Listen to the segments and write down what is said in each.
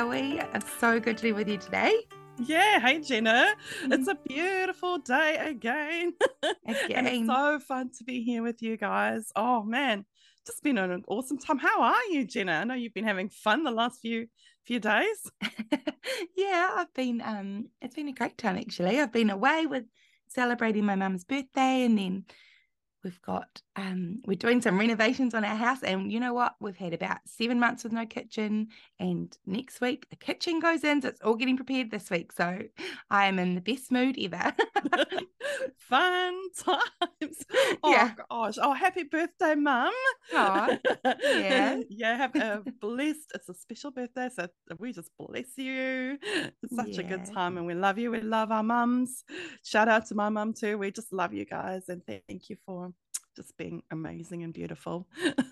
Zoe. It's so good to be with you today. Yeah, hey Jenna. It's a beautiful day again. Again. and it's so fun to be here with you guys. Oh man, just been an awesome time. How are you, Jenna? I know you've been having fun the last few few days. yeah, I've been um it's been a great time actually. I've been away with celebrating my mum's birthday and then we've got um we're doing some renovations on our house and you know what we've had about seven months with no kitchen and next week the kitchen goes in so it's all getting prepared this week so i am in the best mood ever Fun times. Oh Yeah. gosh. Oh, happy birthday, mum. Yeah. yeah, have a blessed, it's a special birthday. So we just bless you. It's such a good time and we love you. We love our mums. Shout out to my mum too. We just love you guys and thank you for just being amazing and beautiful.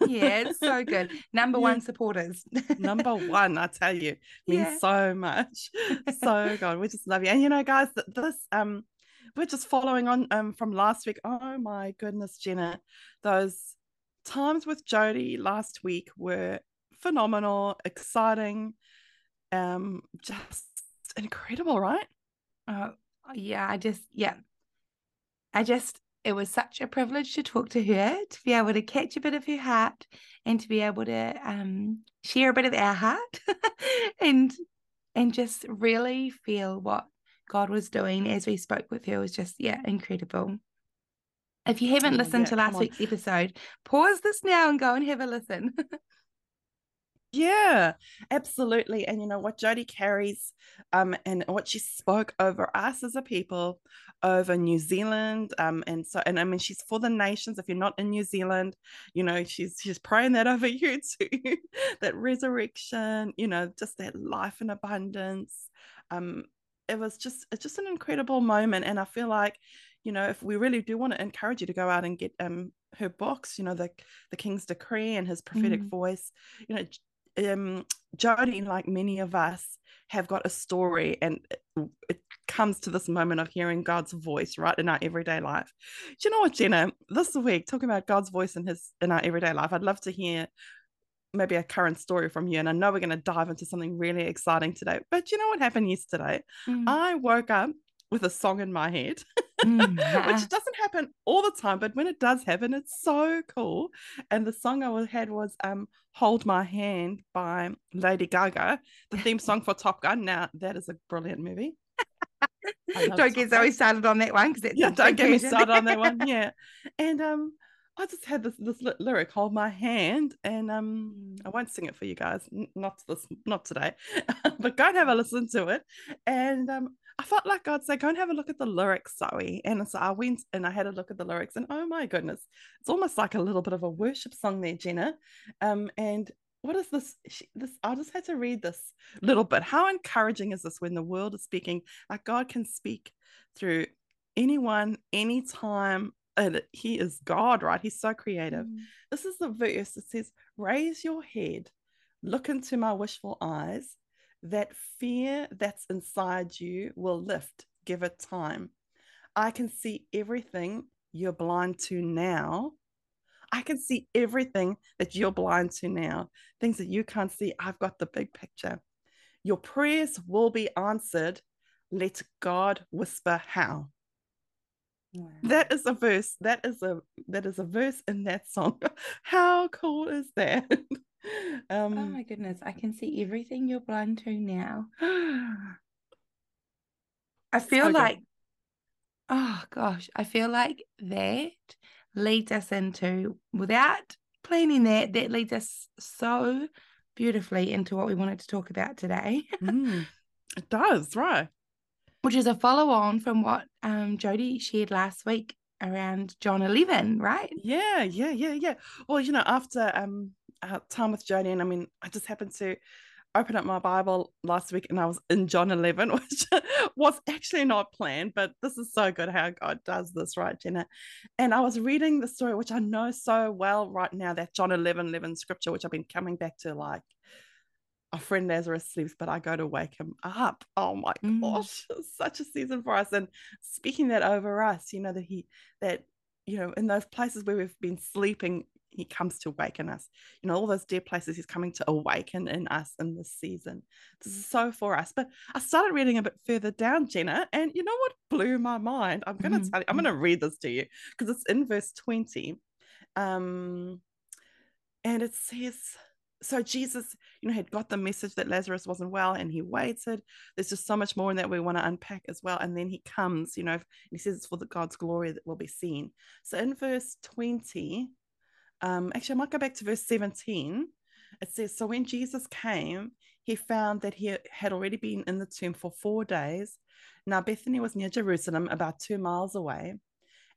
yeah it's so good number Yeah. one supporters Number one, I tell you, means Yeah. so much. So God, we just love you. And you know, guys, this um, we're just following on um from last week. Oh my goodness, Jenna, those times with Jody last week were phenomenal, exciting, um, just incredible, right? Oh, yeah, I just, yeah. I just, it was such a privilege to talk to her, to be able to catch a bit of her heart and to be able to um, share a bit of our heart and and just really feel what God was doing as we spoke with her was just, yeah, incredible. If you haven't Oh, listened yeah, to last week's episode, pause this now and go and have a listen. Yeah, absolutely. And you know what Jody carries, um, and what she spoke over us as a people, over New Zealand, um, and so and I mean she's for the nations. If you're not in New Zealand, you know she's she's praying that over you too, that resurrection, you know, just that life in abundance. Um, it was just it's just an incredible moment, and I feel like, you know, if we really do want to encourage you to go out and get um her books, you know, the the King's Decree and his prophetic Mm. voice, you know um Jody, like many of us, have got a story, and it, it comes to this moment of hearing God's voice right in our everyday life. Do you know what, Jenna? This week, talking about God's voice in His in our everyday life, I'd love to hear maybe a current story from you. And I know we're going to dive into something really exciting today. But you know what happened yesterday? Mm. I woke up with a song in my head. which doesn't happen all the time, but when it does happen, it's so cool. And the song I had was um Hold My Hand by Lady Gaga, the theme song for Top Gun. Now that is a brilliant movie. Don't get Zoe started on that one because Yeah, don't get me started on that one. Yeah. And um I just had this this ly- lyric, hold my hand, and um Mm. I won't sing it for you guys, not this, not today, but go and have a listen to it. And um, I felt like God said, go and have a look at the lyrics, Zoe. And so I went and I had a look at the lyrics, and oh my goodness, it's almost like a little bit of a worship song there, Jenna. Um, and what is this? She, this I just had to read this little bit. How encouraging is this when the world is speaking? Like God can speak through anyone, anytime. And he is God, right? He's so creative Mm. this is the verse that says, Raise your head, look into my wishful eyes. That fear that's inside you will lift. Give it time. I can see everything you're blind to now. I can see everything that you're blind to now. Things that you can't see. I've got the big picture. Your prayers will be answered. Let God whisper how Wow. that is a verse that is a that is a verse in that song how cool is that Oh um my goodness, I can see everything you're blind to now. I feel So good. like, oh gosh, I feel like that leads us into, without planning that, that leads us so beautifully into what we wanted to talk about today, mm, it does right which is a follow on from what um, Jody shared last week around John 11, right? yeah yeah yeah yeah well you know after um uh, time with Jodie and I mean I just happened to open up my Bible last week and I was in John 11 which was actually not planned but this is so good how God does this right Jenna and I was reading the story which I know so well right now that John 11 11 scripture which I've been coming back to like our friend Lazarus sleeps, but I go to wake him up. Oh my Mm. gosh, such a season for us. And speaking that over us, you know, that he, that, you know, in those places where we've been sleeping, he comes to awaken us. You know, all those dead places he's coming to awaken in us in this season. This is so for us. But I started reading a bit further down, Jenna, and you know what blew my mind? I'm going to mm-hmm. tell you, I'm going to read this to you because it's in verse 20. Um, and it says, so Jesus, you know, had got the message that Lazarus wasn't well and he waited. There's just so much more in that we want to unpack as well. And then he comes, you know, and he says it's for the God's glory that will be seen. So in verse 20, um, actually, I might go back to verse 17. It says, So when Jesus came, he found that he had already been in the tomb for four days. Now, Bethany was near Jerusalem, about two miles away.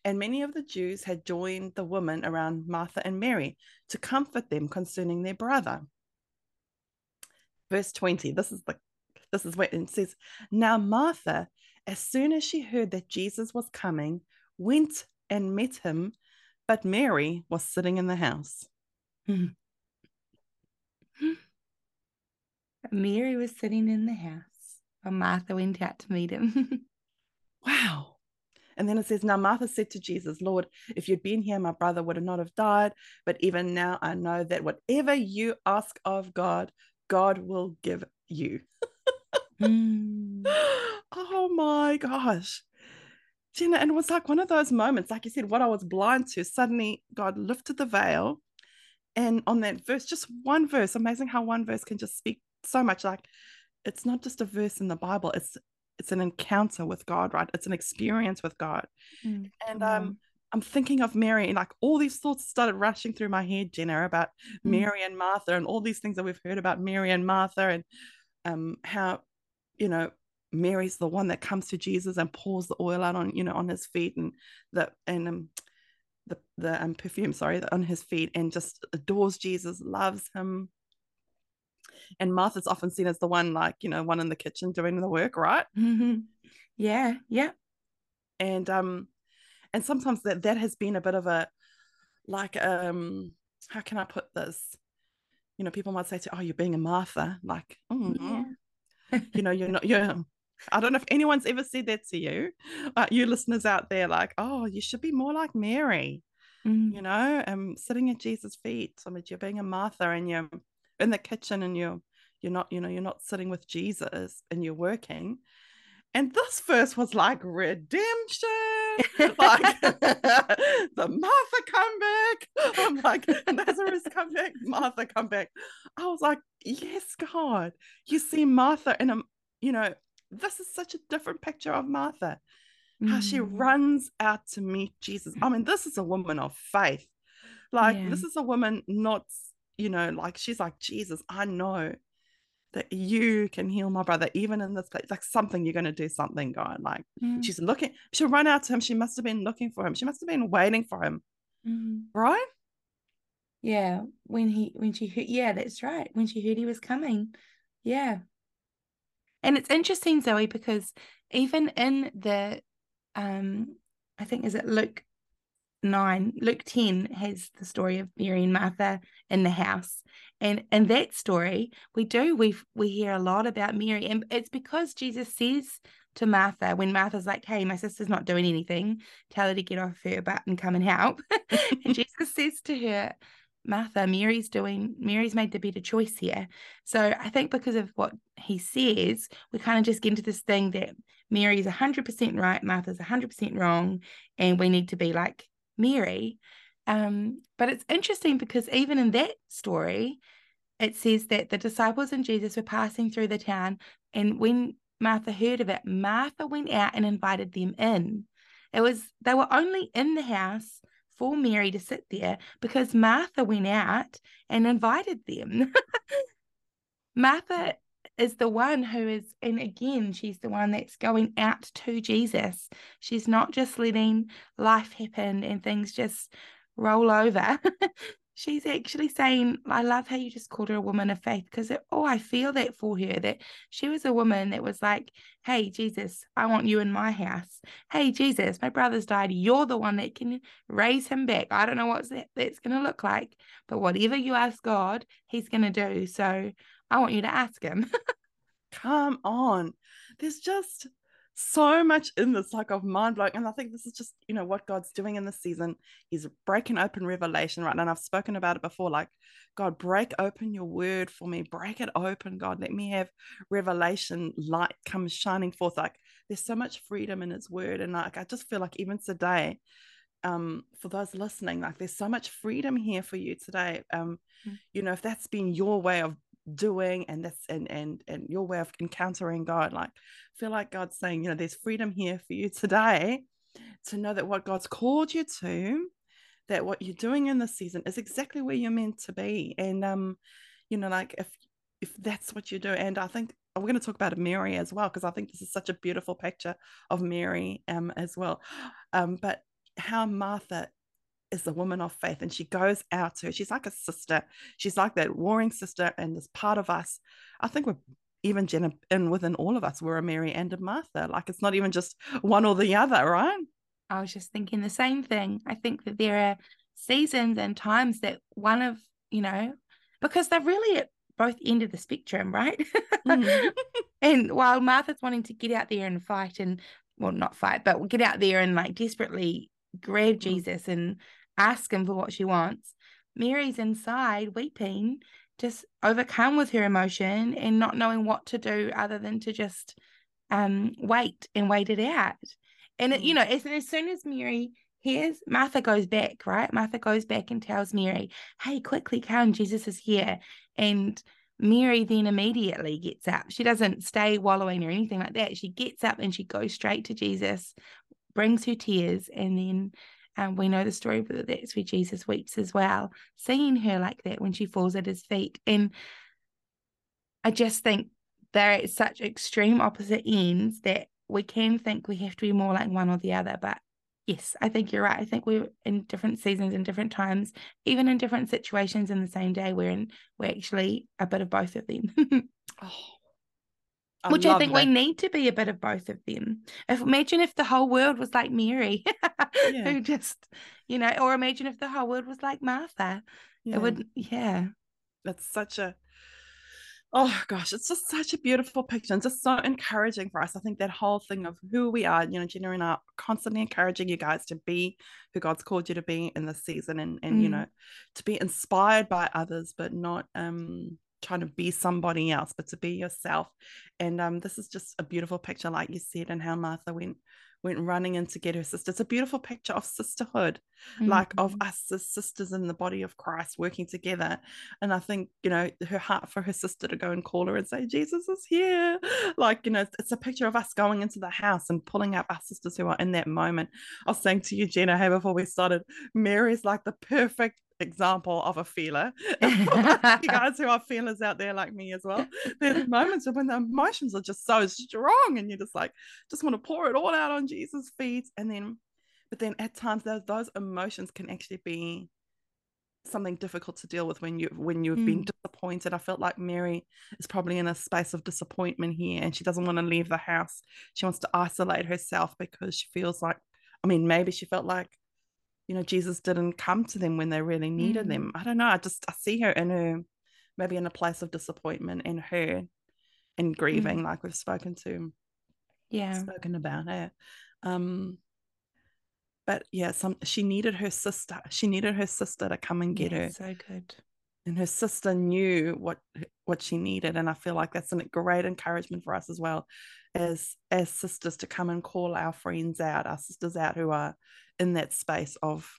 And many of the Jews had joined the women around Martha and Mary to comfort them concerning their brother. Verse 20, this is the this is what it says. Now Martha, as soon as she heard that Jesus was coming, went and met him, but Mary was sitting in the house. Mary was sitting in the house while Martha went out to meet him. wow. And then it says, Now Martha said to Jesus, Lord, if you'd been here, my brother would have not have died. But even now I know that whatever you ask of God, God will give you. mm. Oh my gosh. Jenna, and it was like one of those moments, like you said, what I was blind to, suddenly God lifted the veil. And on that verse, just one verse, amazing how one verse can just speak so much. Like it's not just a verse in the Bible, it's it's an encounter with God, right? It's an experience with God. Mm. And um, I'm thinking of Mary, and like all these thoughts started rushing through my head, Jenna, about mm. Mary and Martha, and all these things that we've heard about Mary and Martha, and um, how, you know, Mary's the one that comes to Jesus and pours the oil out on, you know, on his feet, and the and um, the the um, perfume, sorry, on his feet, and just adores Jesus, loves him, and Martha's often seen as the one, like, you know, one in the kitchen doing the work, right? Mm-hmm. Yeah, yeah. And um, and sometimes that that has been a bit of a like um how can I put this? You know, people might say to, oh, you're being a Martha, like, mm-hmm. yeah. you know, you're not you're I don't know if anyone's ever said that to you, uh, you listeners out there, like, oh, you should be more like Mary, mm. you know, um, sitting at Jesus' feet. I mean, you're being a Martha and you're in the kitchen and you're you're not you know you're not sitting with jesus and you're working and this verse was like redemption like the martha come back i'm like lazarus come back martha come back i was like yes god you see martha in a you know this is such a different picture of martha how mm. she runs out to meet jesus i mean this is a woman of faith like yeah. this is a woman not you know, like she's like, Jesus, I know that you can heal my brother even in this place. Like something you're gonna do something, God. Like mm. she's looking, she'll run out to him. She must have been looking for him. She must have been waiting for him. Mm. Right? Yeah. When he when she heard yeah, that's right. When she heard he was coming. Yeah. And it's interesting, Zoe, because even in the um I think is it Luke 9 luke 10 has the story of mary and martha in the house. And in that story we do we we hear a lot about mary and it's because jesus says to martha when martha's like hey my sister's not doing anything. Tell her to get off her butt and come and help. And jesus says to her martha mary's doing mary's made the better choice here so i think because of what he says we kind of just get into this thing that mary's 100% right martha's 100% wrong and we need to be like Mary. Um, but it's interesting because even in that story, it says that the disciples and Jesus were passing through the town, and when Martha heard of it, Martha went out and invited them in. It was they were only in the house for Mary to sit there because Martha went out and invited them. Martha is the one who is, and again, she's the one that's going out to Jesus. She's not just letting life happen and things just roll over. she's actually saying, I love how you just called her a woman of faith because, oh, I feel that for her that she was a woman that was like, Hey, Jesus, I want you in my house. Hey, Jesus, my brother's died. You're the one that can raise him back. I don't know what that, that's going to look like, but whatever you ask God, he's going to do. So I want you to ask him. Come on. There's just so much in this, like of mind blowing. And I think this is just, you know, what God's doing in this season. He's breaking open revelation right now. And I've spoken about it before. Like, God, break open your word for me. Break it open, God. Let me have revelation light come shining forth. Like, there's so much freedom in his word. And like, I just feel like even today, um, for those listening, like there's so much freedom here for you today. Um, mm. you know, if that's been your way of doing and that's and and and your way of encountering God. Like feel like God's saying, you know, there's freedom here for you today to know that what God's called you to, that what you're doing in this season is exactly where you're meant to be. And um, you know, like if if that's what you do, and I think we're going to talk about Mary as well, because I think this is such a beautiful picture of Mary um as well. Um, but how Martha is a woman of faith and she goes out to her. She's like a sister. She's like that warring sister and this part of us. I think we're even Jenna and within all of us, we're a Mary and a Martha. Like it's not even just one or the other, right? I was just thinking the same thing. I think that there are seasons and times that one of, you know, because they're really at both end of the spectrum, right? Mm. and while Martha's wanting to get out there and fight and well, not fight, but get out there and like desperately grab mm. Jesus and ask him for what she wants. Mary's inside weeping, just overcome with her emotion and not knowing what to do other than to just um, wait and wait it out. And, it, you mm. know, as, as soon as Mary hears, Martha goes back, right? Martha goes back and tells Mary, hey, quickly come, Jesus is here. And Mary then immediately gets up. She doesn't stay wallowing or anything like that. She gets up and she goes straight to Jesus, brings her tears, and then and we know the story, that's where Jesus weeps as well, seeing her like that when she falls at his feet. And I just think they're at such extreme opposite ends that we can think we have to be more like one or the other. But yes, I think you're right. I think we're in different seasons and different times, even in different situations in the same day, we're in we're actually a bit of both of them. oh, I Which I think that. we need to be a bit of both of them. If imagine if the whole world was like Mary, yeah. who just, you know, or imagine if the whole world was like Martha. Yeah. It would, yeah. That's such a, oh gosh, it's just such a beautiful picture and just so encouraging for us. I think that whole thing of who we are, you know, Jenna and I are constantly encouraging you guys to be who God's called you to be in this season and, and mm. you know, to be inspired by others, but not, um, trying to be somebody else, but to be yourself. And um, this is just a beautiful picture, like you said, and how Martha went went running in to get her sister. It's a beautiful picture of sisterhood, mm-hmm. like of mm-hmm. us as sisters in the body of Christ working together. And I think, you know, her heart for her sister to go and call her and say, Jesus is here. Like, you know, it's a picture of us going into the house and pulling up our sisters who are in that moment. I was saying to you, Jenna, hey, before we started, Mary's like the perfect example of a feeler. you guys who are feelers out there like me as well. There's moments when the emotions are just so strong and you're just like just want to pour it all out on Jesus' feet. And then but then at times those those emotions can actually be something difficult to deal with when you when you've mm. been disappointed. I felt like Mary is probably in a space of disappointment here and she doesn't want to leave the house. She wants to isolate herself because she feels like I mean maybe she felt like you know jesus didn't come to them when they really needed mm. them. I don't know i just i see her in her maybe in a place of disappointment in her and grieving mm. like we've spoken to yeah. spoken about her um but yeah some she needed her sister she needed her sister to come and get yeah, her. so good and her sister knew what what she needed and i feel like that's a great encouragement for us as well as as sisters to come and call our friends out our sisters out who are in that space of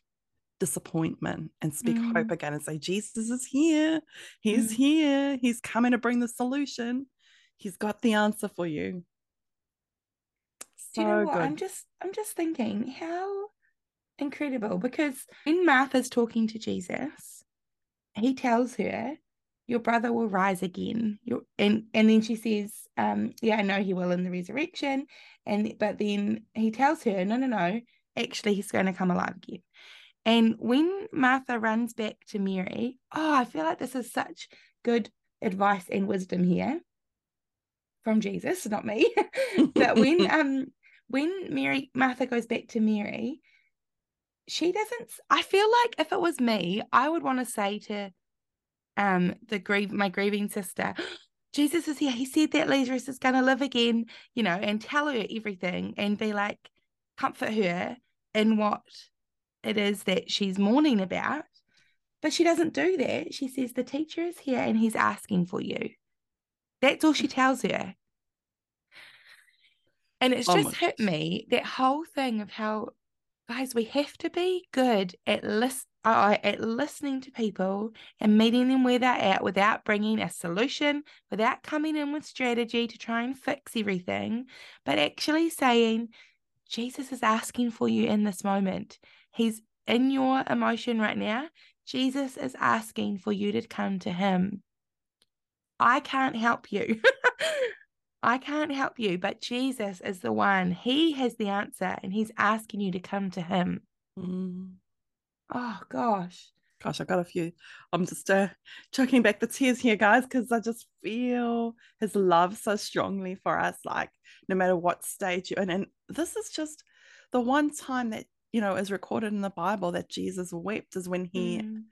disappointment and speak mm. hope again and say jesus is here he's mm. here he's coming to bring the solution he's got the answer for you so Do you know what? Good. i'm just i'm just thinking how incredible because when martha's talking to jesus he tells her your brother will rise again. And and then she says um yeah i know he will in the resurrection. And but then he tells her no no no actually he's going to come alive again. And when martha runs back to mary oh i feel like this is such good advice and wisdom here from jesus not me. But when um when mary martha goes back to mary she doesn't i feel like if it was me i would want to say to um the grieve my grieving sister Jesus is here. He said that Lazarus is going to live again, you know, and tell her everything and be like, comfort her in what it is that she's mourning about. But she doesn't do that. She says, The teacher is here and he's asking for you. That's all she tells her. And it's just hit me that whole thing of how, guys, we have to be good at list, uh, at listening to people and meeting them where they're at without bringing a solution, without coming in with strategy to try and fix everything, but actually saying, Jesus is asking for you in this moment. He's in your emotion right now. Jesus is asking for you to come to him. I can't help you. I can't help you, but Jesus is the one. He has the answer and he's asking you to come to him. Mm. Oh, gosh. Gosh, I got a few. I'm just uh, choking back the tears here, guys, because I just feel his love so strongly for us, like no matter what stage you're in. And this is just the one time that, you know, is recorded in the Bible that Jesus wept is when he, mm.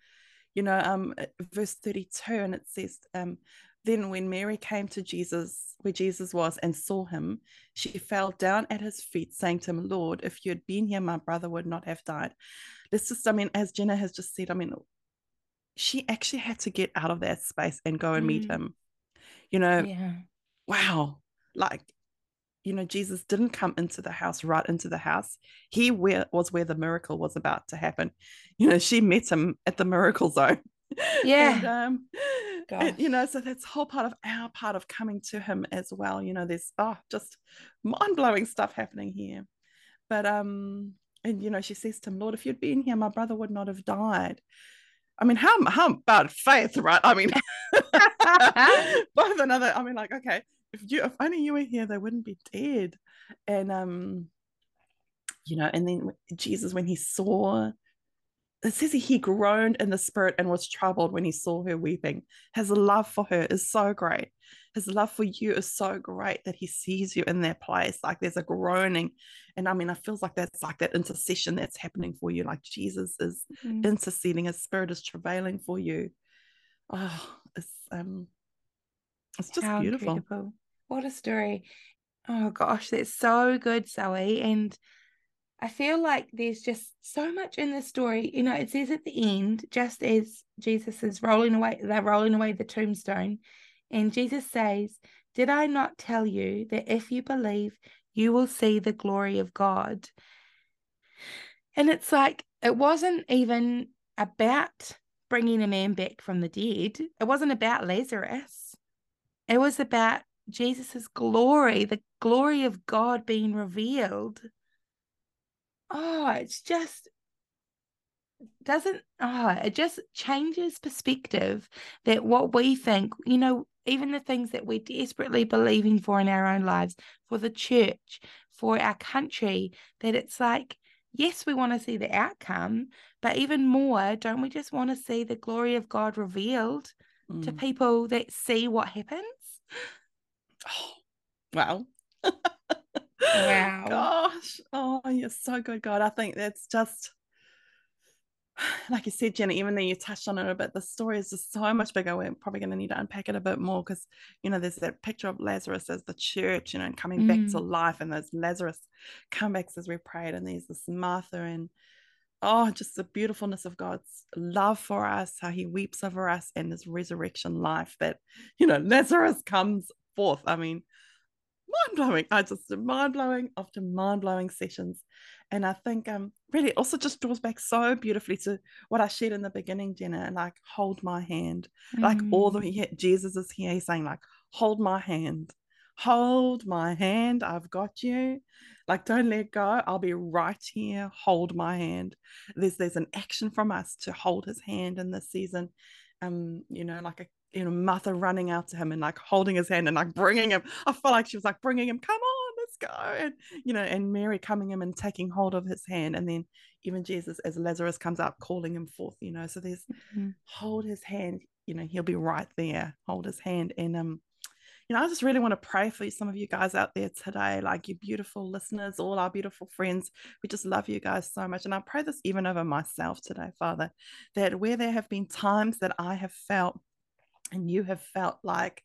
you know, um, verse 32, and it says, um, then, when Mary came to Jesus, where Jesus was, and saw him, she fell down at his feet, saying to him, Lord, if you had been here, my brother would not have died. This just, I mean, as Jenna has just said, I mean, she actually had to get out of that space and go and mm. meet him. You know, yeah. wow. Like, you know, Jesus didn't come into the house, right into the house. He where, was where the miracle was about to happen. You know, she met him at the miracle zone. Yeah. and, um, and, you know, so that's whole part of our part of coming to him as well. You know, there's oh, just mind blowing stuff happening here. But um, and you know, she says to him, Lord, if you'd been here, my brother would not have died. I mean, how how about faith, right? I mean, both another. I mean, like, okay, if you if only you were here, they wouldn't be dead. And um, you know, and then Jesus, when he saw it says he groaned in the spirit and was troubled when he saw her weeping. His love for her is so great. His love for you is so great that he sees you in that place. Like there's a groaning. And I mean, it feels like that's like that intercession that's happening for you. Like Jesus is mm-hmm. interceding, his spirit is travailing for you. Oh, it's um it's just How beautiful. Incredible. What a story. Oh gosh, that's so good, Zoe. And I feel like there's just so much in this story. You know, it says at the end, just as Jesus is rolling away, they're rolling away the tombstone, and Jesus says, Did I not tell you that if you believe, you will see the glory of God? And it's like, it wasn't even about bringing a man back from the dead, it wasn't about Lazarus, it was about Jesus's glory, the glory of God being revealed oh, it's just doesn't oh it just changes perspective that what we think you know even the things that we're desperately believing for in our own lives for the church for our country that it's like yes we want to see the outcome but even more don't we just want to see the glory of god revealed mm. to people that see what happens oh wow Wow. Gosh. Oh, you're so good, God. I think that's just like you said, Jenny, even though you touched on it a bit, the story is just so much bigger. We're probably going to need to unpack it a bit more because, you know, there's that picture of Lazarus as the church, you know, and coming mm. back to mm. life, and there's Lazarus comebacks as we prayed, and there's this Martha, and oh, just the beautifulness of God's love for us, how he weeps over us, and his resurrection life that, you know, Lazarus comes forth. I mean, mind blowing. I just mind blowing after mind blowing sessions. And I think um really also just draws back so beautifully to what I shared in the beginning, Jenna, and like hold my hand. Mm. Like all the mm. Jesus is here, he's saying, like, hold my hand, hold my hand, I've got you. Like, don't let go. I'll be right here. Hold my hand. There's there's an action from us to hold his hand in this season. Um, you know, like a you know, Martha running out to him and like holding his hand and like bringing him. I felt like she was like bringing him, come on, let's go. And, you know, and Mary coming him and taking hold of his hand. And then even Jesus, as Lazarus comes up, calling him forth, you know. So there's mm-hmm. hold his hand, you know, he'll be right there. Hold his hand. And, um, you know, I just really want to pray for some of you guys out there today, like you beautiful listeners, all our beautiful friends. We just love you guys so much. And I pray this even over myself today, Father, that where there have been times that I have felt and you have felt like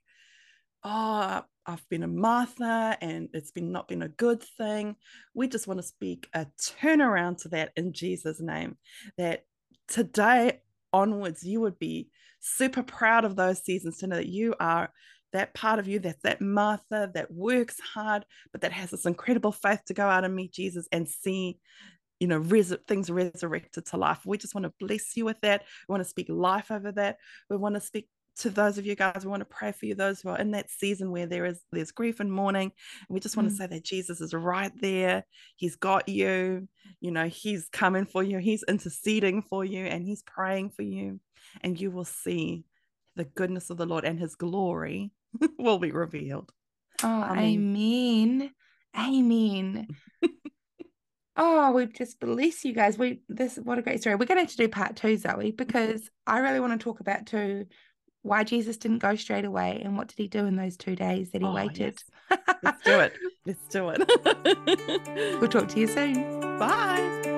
oh, I've been a Martha and it's been not been a good thing. We just want to speak a turnaround to that in Jesus' name. That today onwards, you would be super proud of those seasons to know that you are that part of you that's that Martha that works hard, but that has this incredible faith to go out and meet Jesus and see, you know, res- things resurrected to life. We just want to bless you with that. We want to speak life over that. We want to speak to those of you guys we want to pray for you those who are in that season where there is there's grief and mourning and we just want mm. to say that jesus is right there he's got you you know he's coming for you he's interceding for you and he's praying for you and you will see the goodness of the lord and his glory will be revealed oh amen amen, Oh, we just bless you guys. We this what a great story. We're going to do part two, Zoe, because I really want to talk about too why Jesus didn't go straight away and what did he do in those two days that he oh, waited. Yes. Let's do it. Let's do it. we'll talk to you soon. Bye.